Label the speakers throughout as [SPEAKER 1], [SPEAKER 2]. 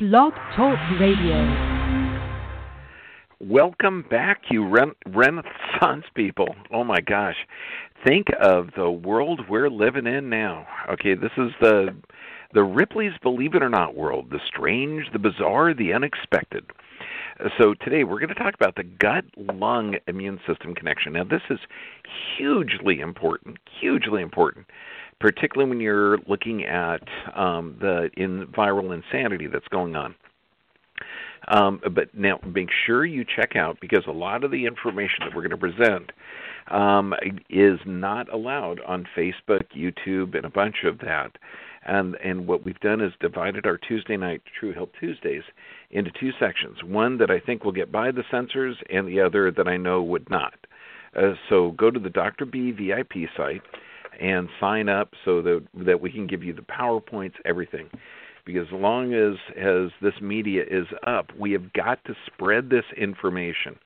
[SPEAKER 1] Blog Talk Radio.
[SPEAKER 2] Welcome back, you ren- Renaissance people. Oh my gosh. Think of the world we're living in now. Okay, this is the the Ripley's Believe It or Not world, the strange, the bizarre, the unexpected. So today we're going to talk about the gut lung immune system connection. Now this is hugely important, hugely important particularly when you're looking at um, the in viral insanity that's going on. Um, but now make sure you check out because a lot of the information that we're going to present um, is not allowed on Facebook, YouTube, and a bunch of that. And and what we've done is divided our Tuesday night True Health Tuesdays into two sections. One that I think will get by the censors, and the other that I know would not. Uh, so go to the Dr. B VIP site and sign up so that that we can give you the powerpoints, everything. Because as long as as this media is up, we have got to spread this information.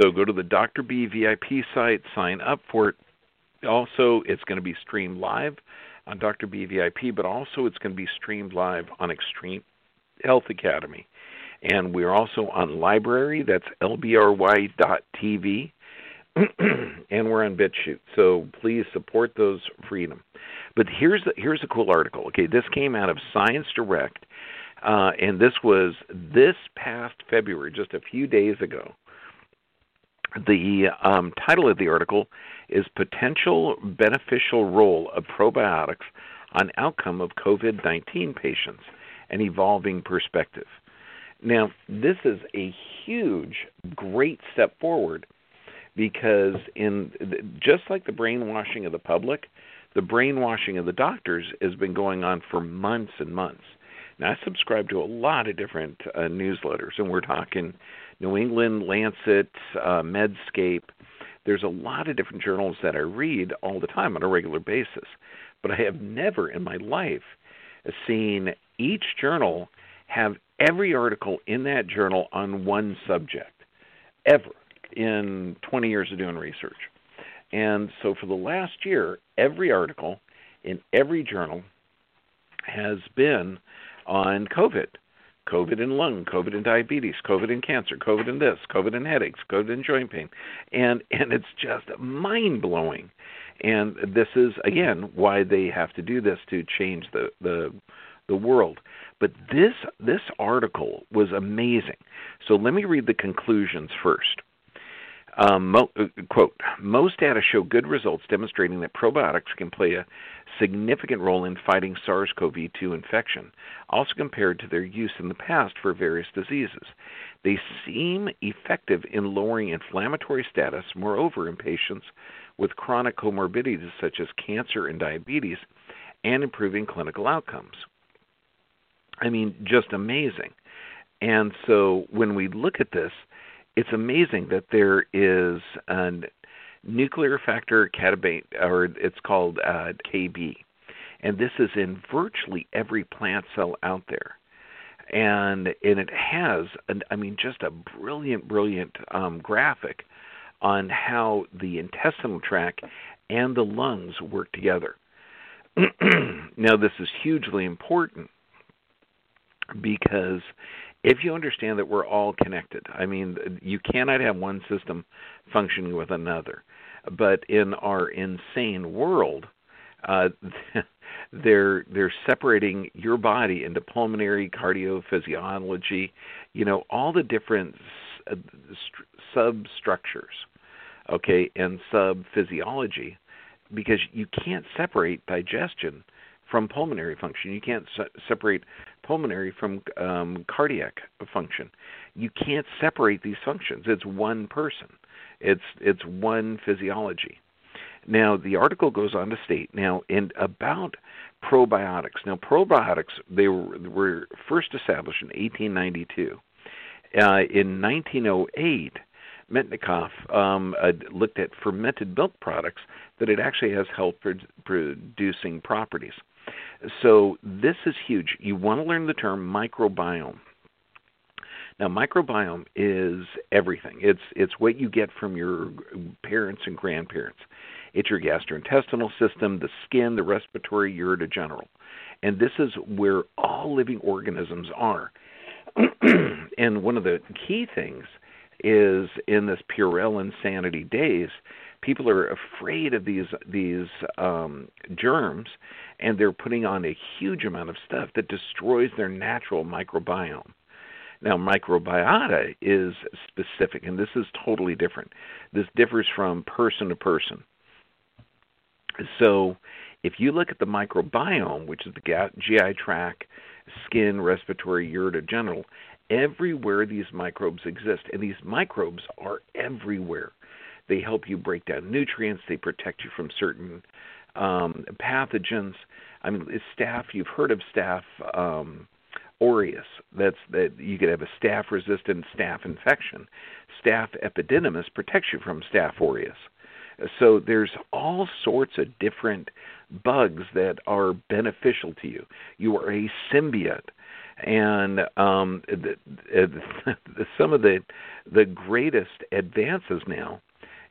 [SPEAKER 2] So go to the Dr. B VIP site, sign up for it. Also, it's going to be streamed live on Dr. B VIP, but also it's going to be streamed live on Extreme Health Academy. And we're also on Library, that's lbry.tv. and we're on BitChute. So please support those freedom. But here's the, here's a cool article. Okay, this came out of Science Direct, uh, and this was this past February, just a few days ago. The um, title of the article is "Potential Beneficial Role of Probiotics on Outcome of COVID-19 Patients: An Evolving Perspective." Now, this is a huge, great step forward because in just like the brainwashing of the public, the brainwashing of the doctors has been going on for months and months. Now I subscribe to a lot of different uh, newsletters, and we're talking New England, Lancet, uh, Medscape. There's a lot of different journals that I read all the time on a regular basis, but I have never in my life seen each journal have every article in that journal on one subject ever in 20 years of doing research. And so for the last year, every article in every journal has been on COVID. COVID in lung, COVID in diabetes, COVID in cancer, COVID in this, COVID in headaches, COVID in joint pain. And and it's just mind blowing. And this is again why they have to do this to change the the the world. But this this article was amazing. So let me read the conclusions first. Um, mo- uh, quote, most data show good results demonstrating that probiotics can play a significant role in fighting SARS CoV 2 infection, also compared to their use in the past for various diseases. They seem effective in lowering inflammatory status, moreover, in patients with chronic comorbidities such as cancer and diabetes, and improving clinical outcomes. I mean, just amazing. And so when we look at this, it's amazing that there is a nuclear factor kappa B, or it's called uh, KB, and this is in virtually every plant cell out there. And and it has, an, I mean, just a brilliant, brilliant um, graphic on how the intestinal tract and the lungs work together. now, this is hugely important because if you understand that we're all connected, I mean, you cannot have one system functioning with another. But in our insane world, uh, they're they're separating your body into pulmonary, cardiophysiology, you know, all the different uh, substructures, okay, and sub physiology, because you can't separate digestion from pulmonary function. You can't se- separate pulmonary from um, cardiac function. You can't separate these functions. It's one person. It's it's one physiology. Now the article goes on to state now in about probiotics. Now probiotics they were, were first established in 1892. Uh, in 1908, Metchnikoff um, looked at fermented milk products that it actually has health producing properties. So this is huge. You want to learn the term microbiome. Now, microbiome is everything. It's it's what you get from your parents and grandparents. It's your gastrointestinal system, the skin, the respiratory, urogenital. And this is where all living organisms are. and one of the key things is in this Purell insanity days, people are afraid of these these um, germs, and they're putting on a huge amount of stuff that destroys their natural microbiome. Now, microbiota is specific, and this is totally different. This differs from person to person. So, if you look at the microbiome, which is the GI tract, skin, respiratory, uretogenital, everywhere these microbes exist, and these microbes are everywhere. They help you break down nutrients. They protect you from certain um, pathogens. I mean, staph. You've heard of staph um, aureus. That's that you could have a staph-resistant staph infection. Staph epidermidis protects you from staph aureus. So there's all sorts of different bugs that are beneficial to you. You are a symbiote and um, the, the, some of the the greatest advances now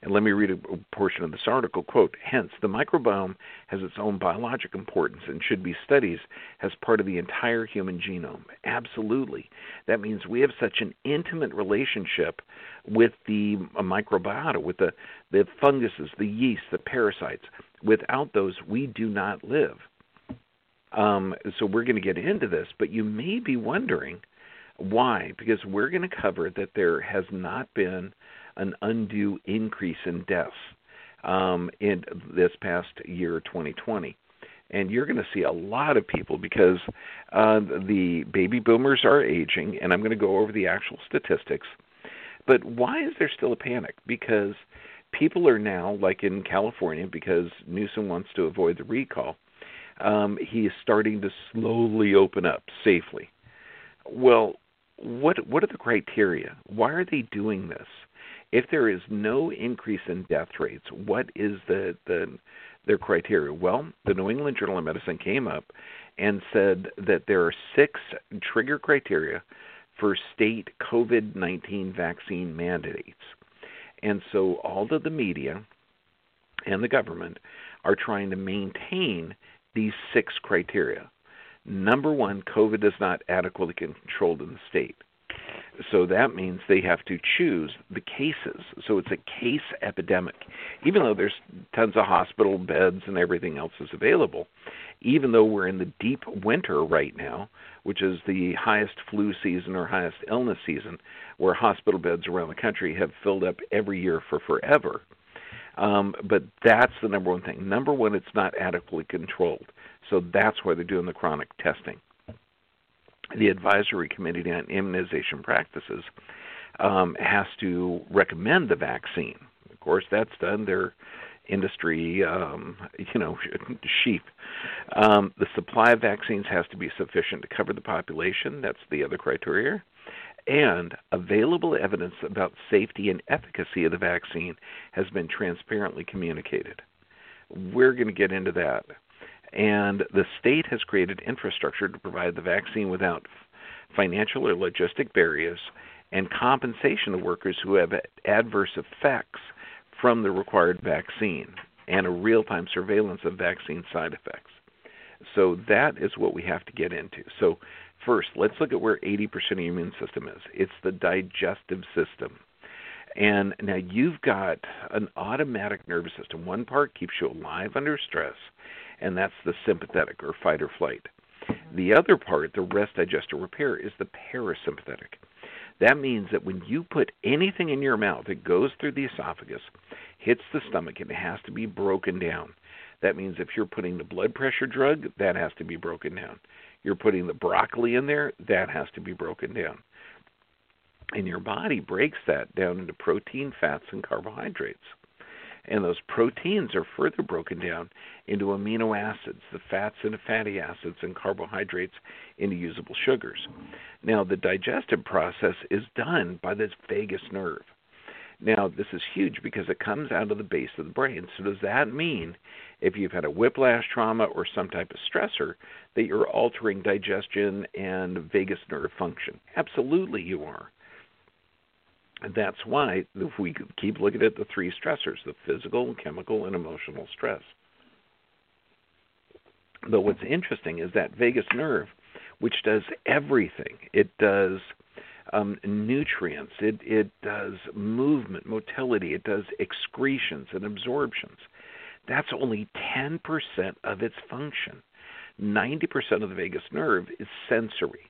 [SPEAKER 2] and let me read a portion of this article. Quote, hence, the microbiome has its own biologic importance and should be studied as part of the entire human genome. Absolutely. That means we have such an intimate relationship with the microbiota, with the, the funguses, the yeast, the parasites. Without those, we do not live. Um, so we're going to get into this, but you may be wondering why, because we're going to cover that there has not been an undue increase in deaths um, in this past year, 2020. And you're going to see a lot of people because uh, the baby boomers are aging, and I'm going to go over the actual statistics. But why is there still a panic? Because people are now, like in California, because Newsom wants to avoid the recall, um, he is starting to slowly open up safely. Well, what what are the criteria? Why are they doing this? If there is no increase in death rates, what is the, the their criteria? Well, the New England Journal of Medicine came up and said that there are six trigger criteria for state COVID 19 vaccine mandates. And so all of the media and the government are trying to maintain these six criteria. Number one, COVID is not adequately controlled in the state. So that means they have to choose the cases. So it's a case epidemic. Even though there's tons of hospital beds and everything else is available, even though we're in the deep winter right now, which is the highest flu season or highest illness season, where hospital beds around the country have filled up every year for forever. Um, but that's the number one thing. Number one, it's not adequately controlled. So that's why they're doing the chronic testing the advisory committee on immunization practices um, has to recommend the vaccine. Of course, that's done. Their industry, um, you know, sheep. Um, the supply of vaccines has to be sufficient to cover the population. That's the other criteria. And available evidence about safety and efficacy of the vaccine has been transparently communicated. We're going to get into that and the state has created infrastructure to provide the vaccine without financial or logistic barriers and compensation to workers who have adverse effects from the required vaccine and a real time surveillance of vaccine side effects. So that is what we have to get into. So, first, let's look at where 80% of your immune system is it's the digestive system. And now you've got an automatic nervous system. One part keeps you alive under stress, and that's the sympathetic or fight or flight. Mm-hmm. The other part, the rest digest or repair, is the parasympathetic. That means that when you put anything in your mouth, it goes through the esophagus, hits the stomach, and it has to be broken down. That means if you're putting the blood pressure drug, that has to be broken down. You're putting the broccoli in there, that has to be broken down. And your body breaks that down into protein, fats, and carbohydrates. And those proteins are further broken down into amino acids, the fats into fatty acids, and carbohydrates into usable sugars. Now, the digestive process is done by this vagus nerve. Now, this is huge because it comes out of the base of the brain. So, does that mean if you've had a whiplash trauma or some type of stressor that you're altering digestion and vagus nerve function? Absolutely, you are. And that's why, if we keep looking at the three stressors the physical, chemical, and emotional stress. But what's interesting is that vagus nerve, which does everything. It does um, nutrients. It it does movement, motility. It does excretions and absorptions. That's only 10% of its function. 90% of the vagus nerve is sensory.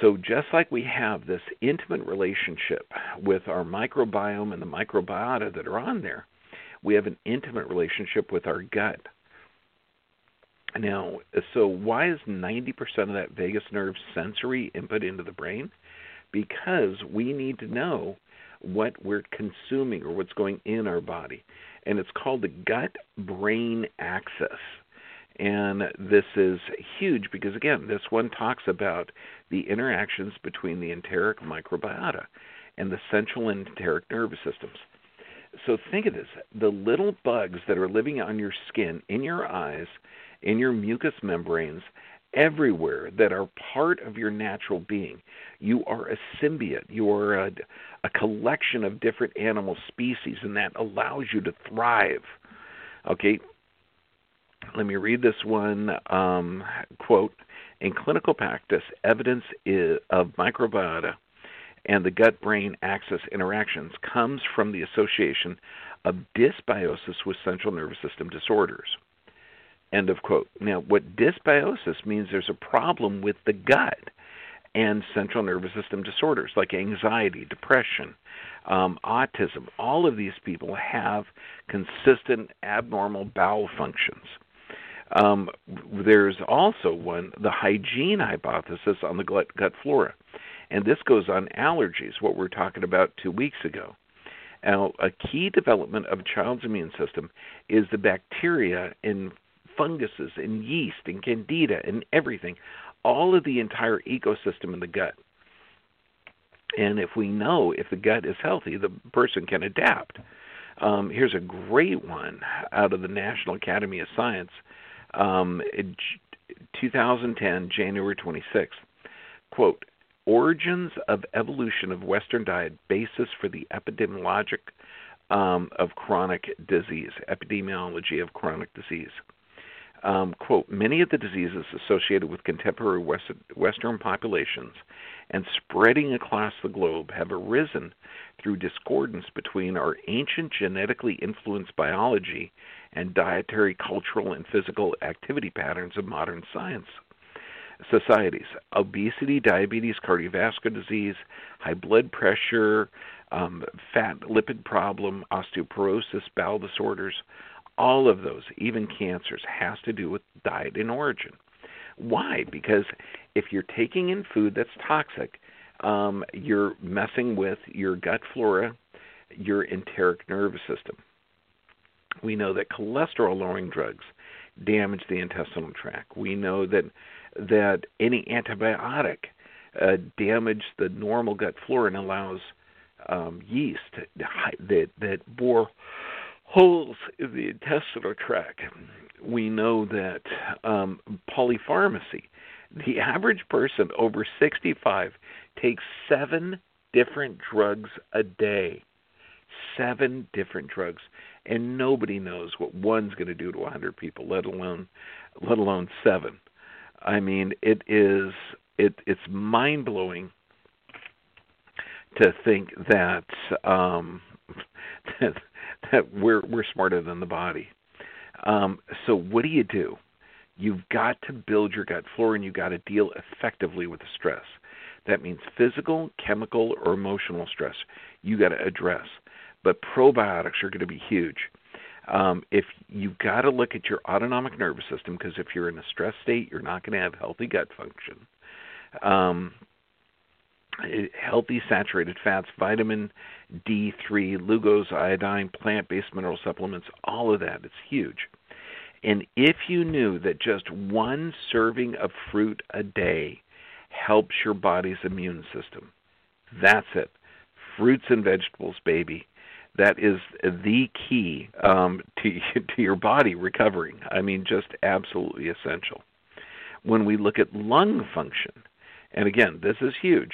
[SPEAKER 2] So, just like we have this intimate relationship with our microbiome and the microbiota that are on there, we have an intimate relationship with our gut. Now, so why is 90% of that vagus nerve sensory input into the brain? Because we need to know what we're consuming or what's going in our body. And it's called the gut brain axis. And this is huge because, again, this one talks about the interactions between the enteric microbiota and the central and enteric nervous systems. So think of this the little bugs that are living on your skin, in your eyes, in your mucous membranes, everywhere that are part of your natural being. You are a symbiote. You are a, a collection of different animal species, and that allows you to thrive. Okay, let me read this one um, quote. In clinical practice, evidence of microbiota and the gut brain axis interactions comes from the association of dysbiosis with central nervous system disorders. End of quote. Now, what dysbiosis means there's a problem with the gut and central nervous system disorders like anxiety, depression, um, autism. All of these people have consistent abnormal bowel functions. Um, there's also one, the hygiene hypothesis on the gut, gut flora. And this goes on allergies, what we were talking about two weeks ago. Now, a key development of a child's immune system is the bacteria and funguses and yeast and candida and everything, all of the entire ecosystem in the gut. And if we know if the gut is healthy, the person can adapt. Um, here's a great one out of the National Academy of Science um, 2010, January 26th. Quote, Origins of Evolution of Western Diet, Basis for the Epidemiologic um, of Chronic Disease, Epidemiology of Chronic Disease. Um, quote, many of the diseases associated with contemporary West, Western populations and spreading across the globe have arisen through discordance between our ancient genetically influenced biology and dietary, cultural, and physical activity patterns of modern science societies. Obesity, diabetes, cardiovascular disease, high blood pressure, um, fat lipid problem, osteoporosis, bowel disorders, all of those, even cancers, has to do with diet in origin. Why? Because if you're taking in food that's toxic, um, you're messing with your gut flora, your enteric nervous system. We know that cholesterol lowering drugs damage the intestinal tract. We know that that any antibiotic uh, the normal gut flora and allows um, yeast that that bore holes in the intestinal tract. We know that um, polypharmacy. The average person over 65 takes seven different drugs a day. Seven different drugs and nobody knows what one's going to do to a 100 people, let alone let alone seven. I mean, it is it it's mind blowing to think that um, that that we're we're smarter than the body. Um, so what do you do? You've got to build your gut flora, and you've got to deal effectively with the stress. That means physical, chemical, or emotional stress. You got to address but probiotics are going to be huge. Um, if you've got to look at your autonomic nervous system, because if you're in a stress state, you're not going to have healthy gut function. Um, healthy saturated fats, vitamin D3, Lugol's, iodine, plant based mineral supplements, all of that. It's huge. And if you knew that just one serving of fruit a day helps your body's immune system, that's it. Fruits and vegetables, baby that is the key um, to to your body recovering. I mean, just absolutely essential. When we look at lung function, and again, this is huge.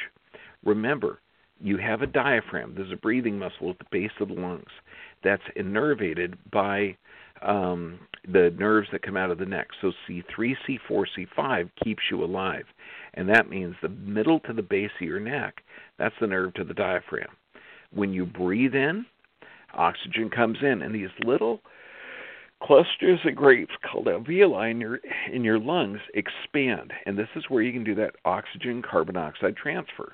[SPEAKER 2] Remember, you have a diaphragm. There's a breathing muscle at the base of the lungs that's innervated by um, the nerves that come out of the neck. So C3, C4, C5 keeps you alive. And that means the middle to the base of your neck, that's the nerve to the diaphragm. When you breathe in, oxygen comes in, and these little clusters of grapes called alveoli in your in your lungs expand, and this is where you can do that oxygen carbon dioxide transfer.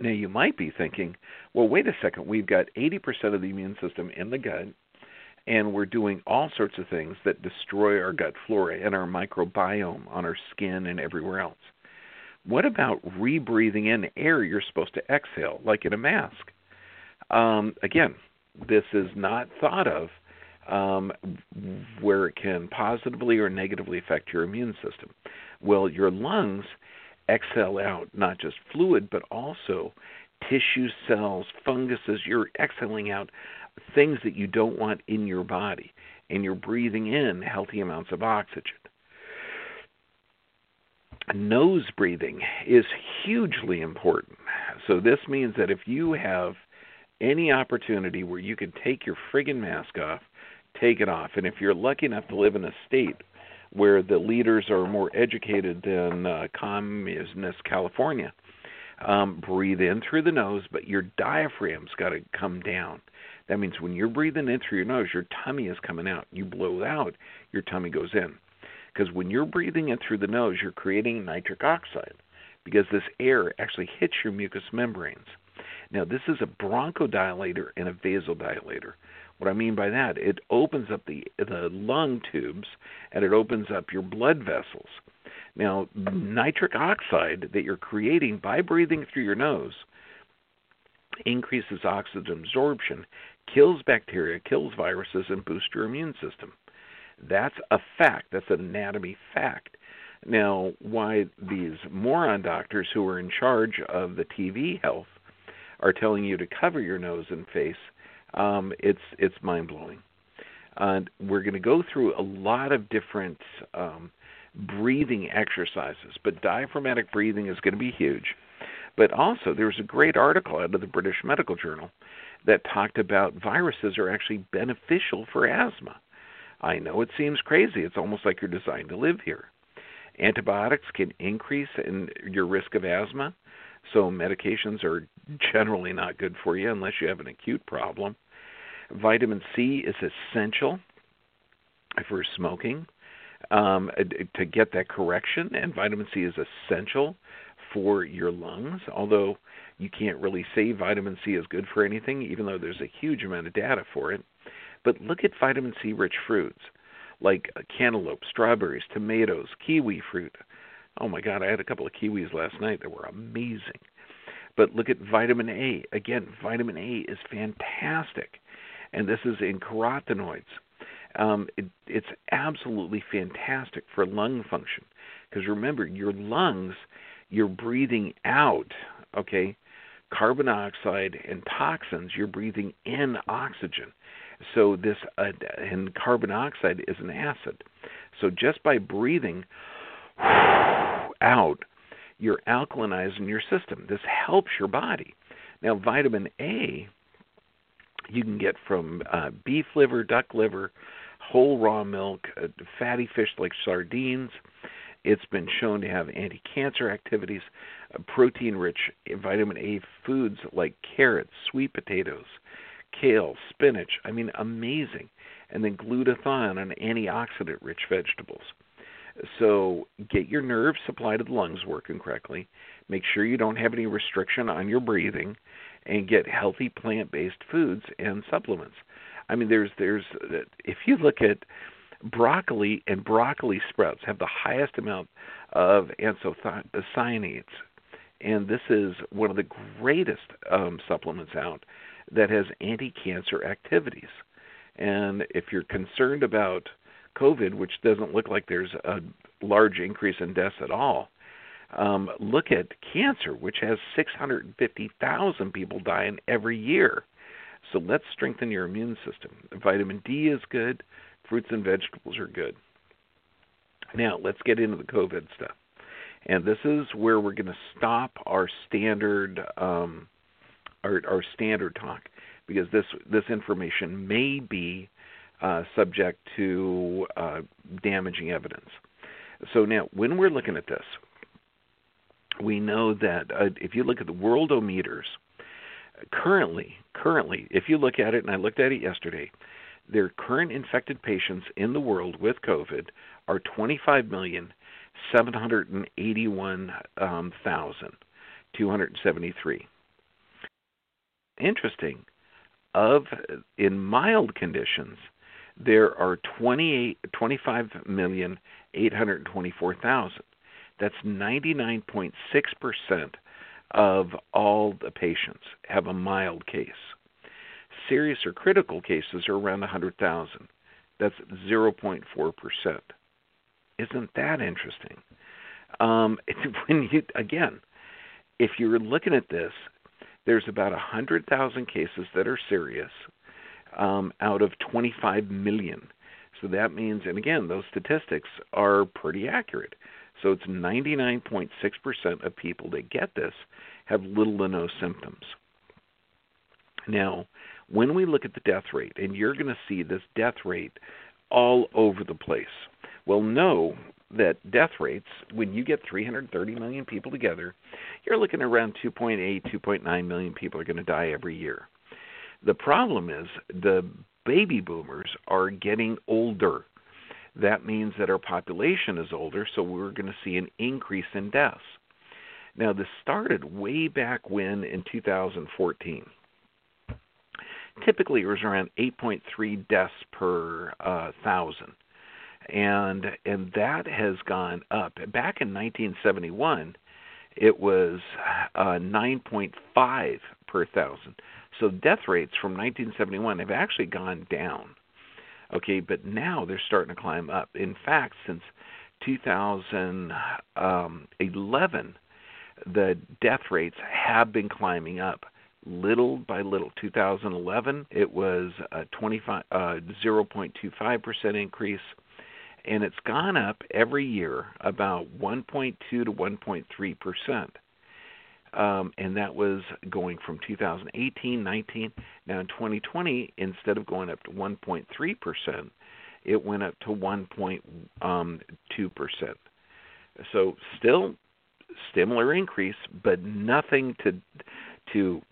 [SPEAKER 2] Now you might be thinking, well, wait a second, we've got 80% of the immune system in the gut, and we're doing all sorts of things that destroy our gut flora and our microbiome on our skin and everywhere else. What about rebreathing in air you're supposed to exhale, like in a mask? Um, again, this is not thought of um, where it can positively or negatively affect your immune system. Well, your lungs exhale out not just fluid, but also tissue cells, funguses. You're exhaling out things that you don't want in your body, and you're breathing in healthy amounts of oxygen. Nose breathing is hugely important. So, this means that if you have any opportunity where you can take your friggin' mask off, take it off. And if you're lucky enough to live in a state where the leaders are more educated than uh, communist California, um, breathe in through the nose, but your diaphragm's got to come down. That means when you're breathing in through your nose, your tummy is coming out. You blow it out, your tummy goes in. Because when you're breathing in through the nose, you're creating nitric oxide because this air actually hits your mucous membranes. Now, this is a bronchodilator and a vasodilator. What I mean by that, it opens up the the lung tubes and it opens up your blood vessels. Now, nitric oxide that you're creating by breathing through your nose increases oxygen absorption, kills bacteria, kills viruses, and boosts your immune system. That's a fact. That's an anatomy fact. Now, why these moron doctors who are in charge of the TV health are telling you to cover your nose and face um, it's it's mind blowing. And we're going to go through a lot of different um, breathing exercises, but diaphragmatic breathing is going to be huge. But also, there's a great article out of the British Medical Journal that talked about viruses are actually beneficial for asthma. I know it seems crazy. It's almost like you're designed to live here. Antibiotics can increase in your risk of asthma. So medications are generally not good for you unless you have an acute problem. Vitamin C is essential for smoking um, to get that correction, and vitamin C is essential for your lungs. Although you can't really say vitamin C is good for anything, even though there's a huge amount of data for it. But look at vitamin C rich fruits like cantaloupe, strawberries, tomatoes, kiwi fruit, Oh my God, I had a couple of kiwis last night that were amazing. But look at vitamin A. Again, vitamin A is fantastic, and this is in carotenoids. Um, it, it's absolutely fantastic for lung function because remember, your lungs, you're breathing out, okay, carbon dioxide and toxins. You're breathing in oxygen. So this uh, and carbon dioxide is an acid. So just by breathing out, you're alkalinizing your system. This helps your body. Now, vitamin A you can get from uh, beef liver, duck liver, whole raw milk, uh, fatty fish like sardines. It's been shown to have anti cancer activities, uh, protein rich vitamin A foods like carrots, sweet potatoes, kale, spinach. I mean, amazing. And then glutathione and antioxidant rich vegetables. So get your nerve supply to the lungs working correctly. Make sure you don't have any restriction on your breathing, and get healthy plant-based foods and supplements. I mean, there's there's if you look at broccoli and broccoli sprouts have the highest amount of anthocyanins, and this is one of the greatest um, supplements out that has anti-cancer activities. And if you're concerned about COVID, which doesn't look like there's a large increase in deaths at all. Um, look at cancer, which has 650,000 people dying every year. So let's strengthen your immune system. Vitamin D is good. Fruits and vegetables are good. Now let's get into the COVID stuff, and this is where we're going to stop our standard um, our, our standard talk because this this information may be uh, subject to uh, damaging evidence. So now, when we're looking at this, we know that uh, if you look at the worldometers, currently, currently, if you look at it, and I looked at it yesterday, their current infected patients in the world with COVID are 25 million 781,273. Um, Interesting. Of in mild conditions, there are 28, 25 million 824,000. That's 99.6 percent of all the patients have a mild case. Serious or critical cases are around 100,000. That's 0.4 percent. Isn't that interesting? Um, when you again, if you're looking at this, there's about 100,000 cases that are serious um, out of 25 million. So that means, and again, those statistics are pretty accurate. So it's 99.6% of people that get this have little to no symptoms. Now, when we look at the death rate, and you're going to see this death rate all over the place. Well, know that death rates, when you get 330 million people together, you're looking around 2.8, 2.9 million people are going to die every year. The problem is the baby boomers are getting older. That means that our population is older, so we're going to see an increase in deaths. Now, this started way back when in 2014. Typically, it was around 8.3 deaths per uh, thousand, and and that has gone up. Back in 1971, it was uh, 9.5 per thousand. So death rates from 1971 have actually gone down. Okay, but now they're starting to climb up. In fact, since 2011, the death rates have been climbing up little by little. 2011, it was a 25, uh, 0.25% increase, and it's gone up every year about 1.2 to 1.3 percent um, and that was going from 2018, 19. Now in 2020, instead of going up to 1.3 percent, it went up to 1.2 um, percent. So still similar increase, but nothing to to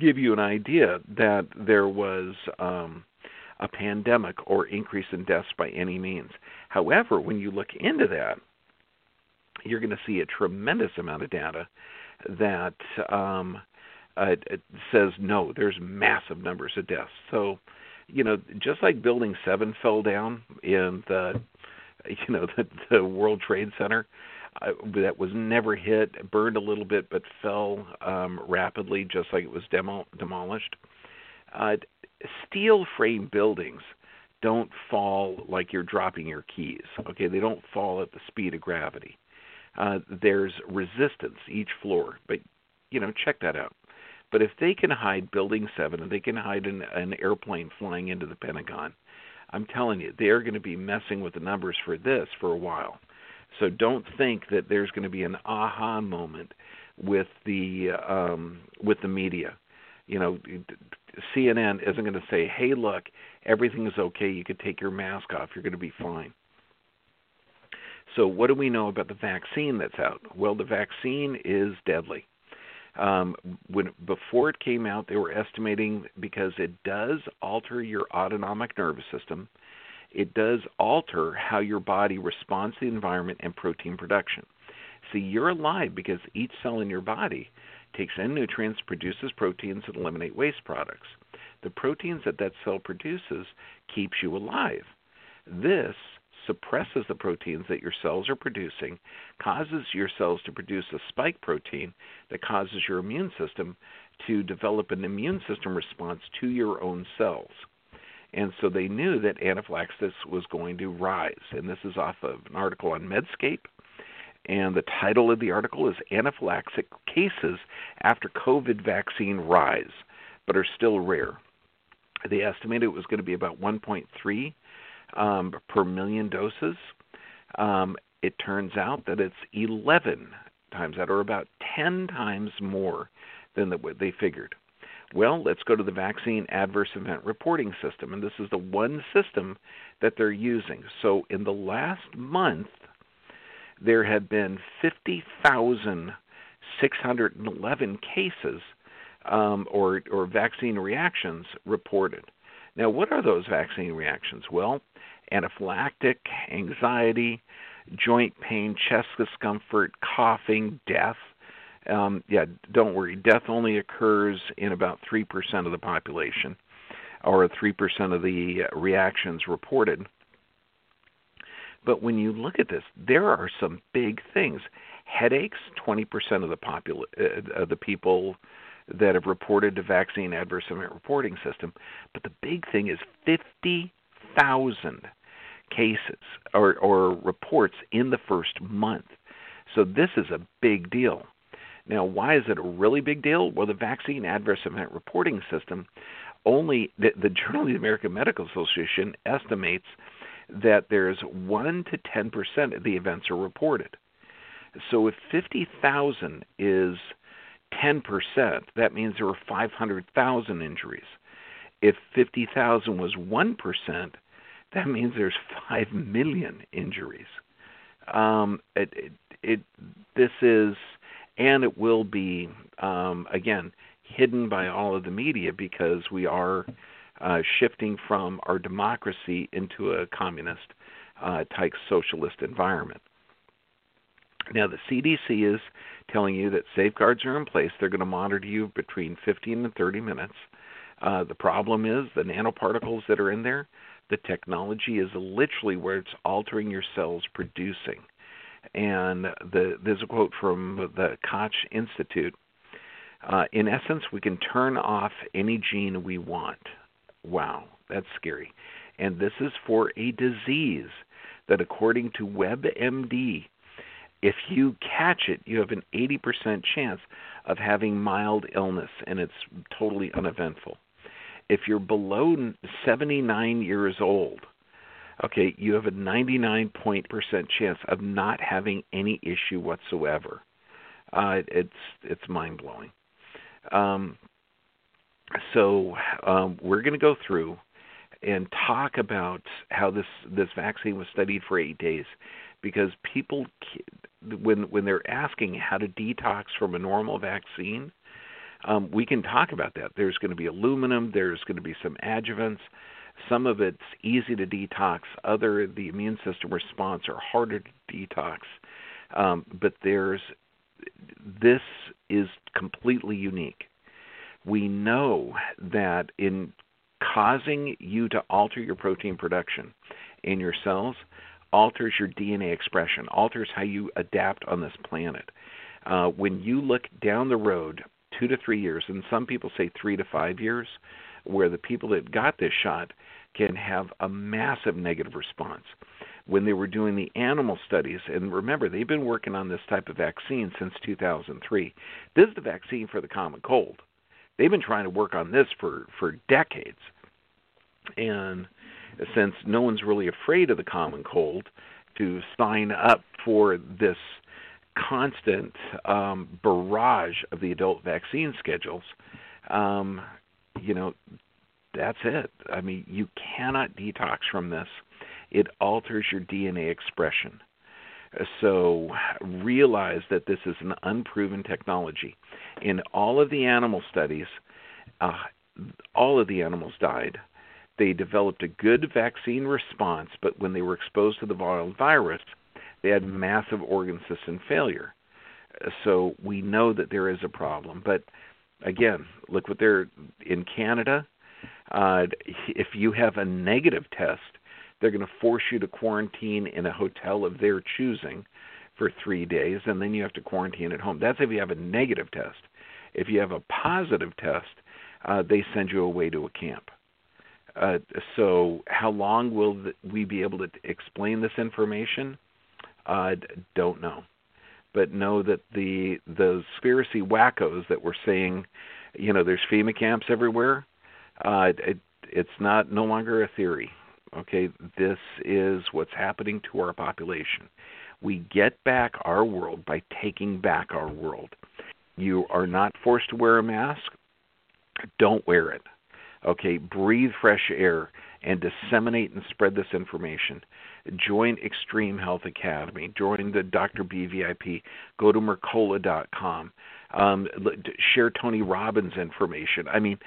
[SPEAKER 2] give you an idea that there was um, a pandemic or increase in deaths by any means. However, when you look into that, you're going to see a tremendous amount of data that um, uh, says no, there's massive numbers of deaths. So, you know, just like Building Seven fell down in the, you know, the, the World Trade Center, uh, that was never hit, burned a little bit, but fell um, rapidly, just like it was demo- demolished. Uh, steel frame buildings don't fall like you're dropping your keys. Okay, they don't fall at the speed of gravity uh, there's resistance each floor. But you know, check that out. But if they can hide Building Seven and they can hide an, an airplane flying into the Pentagon, I'm telling you, they're going to be messing with the numbers for this for a while. So don't think that there's going to be an aha moment with the um, with the media. You know, CNN isn't going to say, "Hey, look, everything is okay. You could take your mask off. You're going to be fine." So, what do we know about the vaccine that's out? Well, the vaccine is deadly. Um, when before it came out, they were estimating because it does alter your autonomic nervous system, it does alter how your body responds to the environment and protein production. See, you're alive because each cell in your body takes in nutrients, produces proteins, and eliminate waste products. The proteins that that cell produces keeps you alive. This suppresses the proteins that your cells are producing, causes your cells to produce a spike protein that causes your immune system to develop an immune system response to your own cells. And so they knew that anaphylaxis was going to rise. And this is off of an article on Medscape. And the title of the article is Anaphylactic Cases After COVID Vaccine Rise, but are still rare. They estimated it was going to be about 1.3 um, per million doses. Um, it turns out that it's 11 times that, or about 10 times more than the, what they figured. Well, let's go to the Vaccine Adverse Event Reporting System, and this is the one system that they're using. So, in the last month, there had been 50,611 cases um, or, or vaccine reactions reported. Now, what are those vaccine reactions? Well, anaphylactic, anxiety, joint pain, chest discomfort, coughing, death. Um, yeah, don't worry. Death only occurs in about 3% of the population, or 3% of the reactions reported. But when you look at this, there are some big things. Headaches, 20% of the popul- uh, the people that have reported to vaccine adverse event reporting system. But the big thing is 50,000 cases or, or reports in the first month. So this is a big deal. Now, why is it a really big deal? Well, the vaccine adverse event reporting system only the, the Journal of the American Medical Association estimates that there's 1 to 10% of the events are reported. So if 50,000 is 10%, that means there were 500,000 injuries. If 50,000 was 1%, that means there's 5 million injuries. Um, it, it, it, this is, and it will be, um, again, hidden by all of the media because we are uh, shifting from our democracy into a communist uh, type socialist environment. Now, the CDC is telling you that safeguards are in place. They're going to monitor you between 15 and 30 minutes. Uh, the problem is the nanoparticles that are in there, the technology is literally where it's altering your cells producing. And the, there's a quote from the Koch Institute. Uh, in essence, we can turn off any gene we want. Wow, that's scary. And this is for a disease that, according to WebMD, if you catch it, you have an 80% chance of having mild illness, and it's totally uneventful. If you're below 79 years old, okay, you have a 99% chance of not having any issue whatsoever. Uh, it's it's mind blowing. Um, so um, we're going to go through and talk about how this this vaccine was studied for eight days, because people when when they're asking how to detox from a normal vaccine, um, we can talk about that. There's going to be aluminum. There's going to be some adjuvants. Some of it's easy to detox. Other the immune system response are harder to detox. Um, but there's this is completely unique. We know that in causing you to alter your protein production in your cells alters your DNA expression, alters how you adapt on this planet. Uh, when you look down the road two to three years, and some people say three to five years, where the people that got this shot can have a massive negative response. When they were doing the animal studies, and remember, they've been working on this type of vaccine since 2003. This is the vaccine for the common cold. They've been trying to work on this for, for decades. And since no one's really afraid of the common cold, to sign up for this constant um, barrage of the adult vaccine schedules, um, you know, that's it. I mean, you cannot detox from this. It alters your DNA expression. So realize that this is an unproven technology. In all of the animal studies, uh, all of the animals died they developed a good vaccine response, but when they were exposed to the viral virus, they had massive organ system failure. So we know that there is a problem. But again, look what they're in Canada. Uh, if you have a negative test, they're going to force you to quarantine in a hotel of their choosing for three days, and then you have to quarantine at home. That's if you have a negative test. If you have a positive test, uh, they send you away to a camp. Uh, so, how long will we be able to explain this information? Uh, don't know, but know that the the conspiracy wackos that we're saying, you know, there's FEMA camps everywhere. Uh, it, it's not no longer a theory. Okay, this is what's happening to our population. We get back our world by taking back our world. You are not forced to wear a mask. don't wear it. Okay, breathe fresh air and disseminate and spread this information. Join Extreme Health Academy. Join the Dr. B VIP. Go to Mercola.com. Um, share Tony Robbins information. I mean,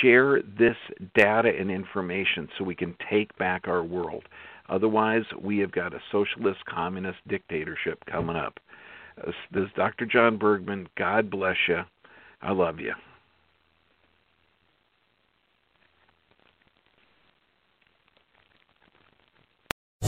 [SPEAKER 2] share this data and information so we can take back our world. Otherwise, we have got a socialist communist dictatorship coming up. This is Dr. John Bergman. God bless you. I love you.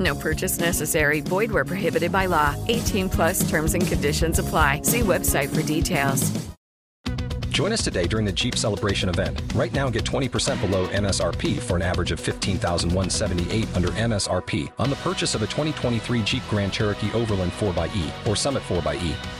[SPEAKER 3] No purchase necessary. Void where prohibited by law. 18 plus terms and conditions apply. See website for details.
[SPEAKER 4] Join us today during the Jeep Celebration event. Right now, get 20% below MSRP for an average of 15178 under MSRP on the purchase of a 2023 Jeep Grand Cherokee Overland 4xE or Summit 4xE.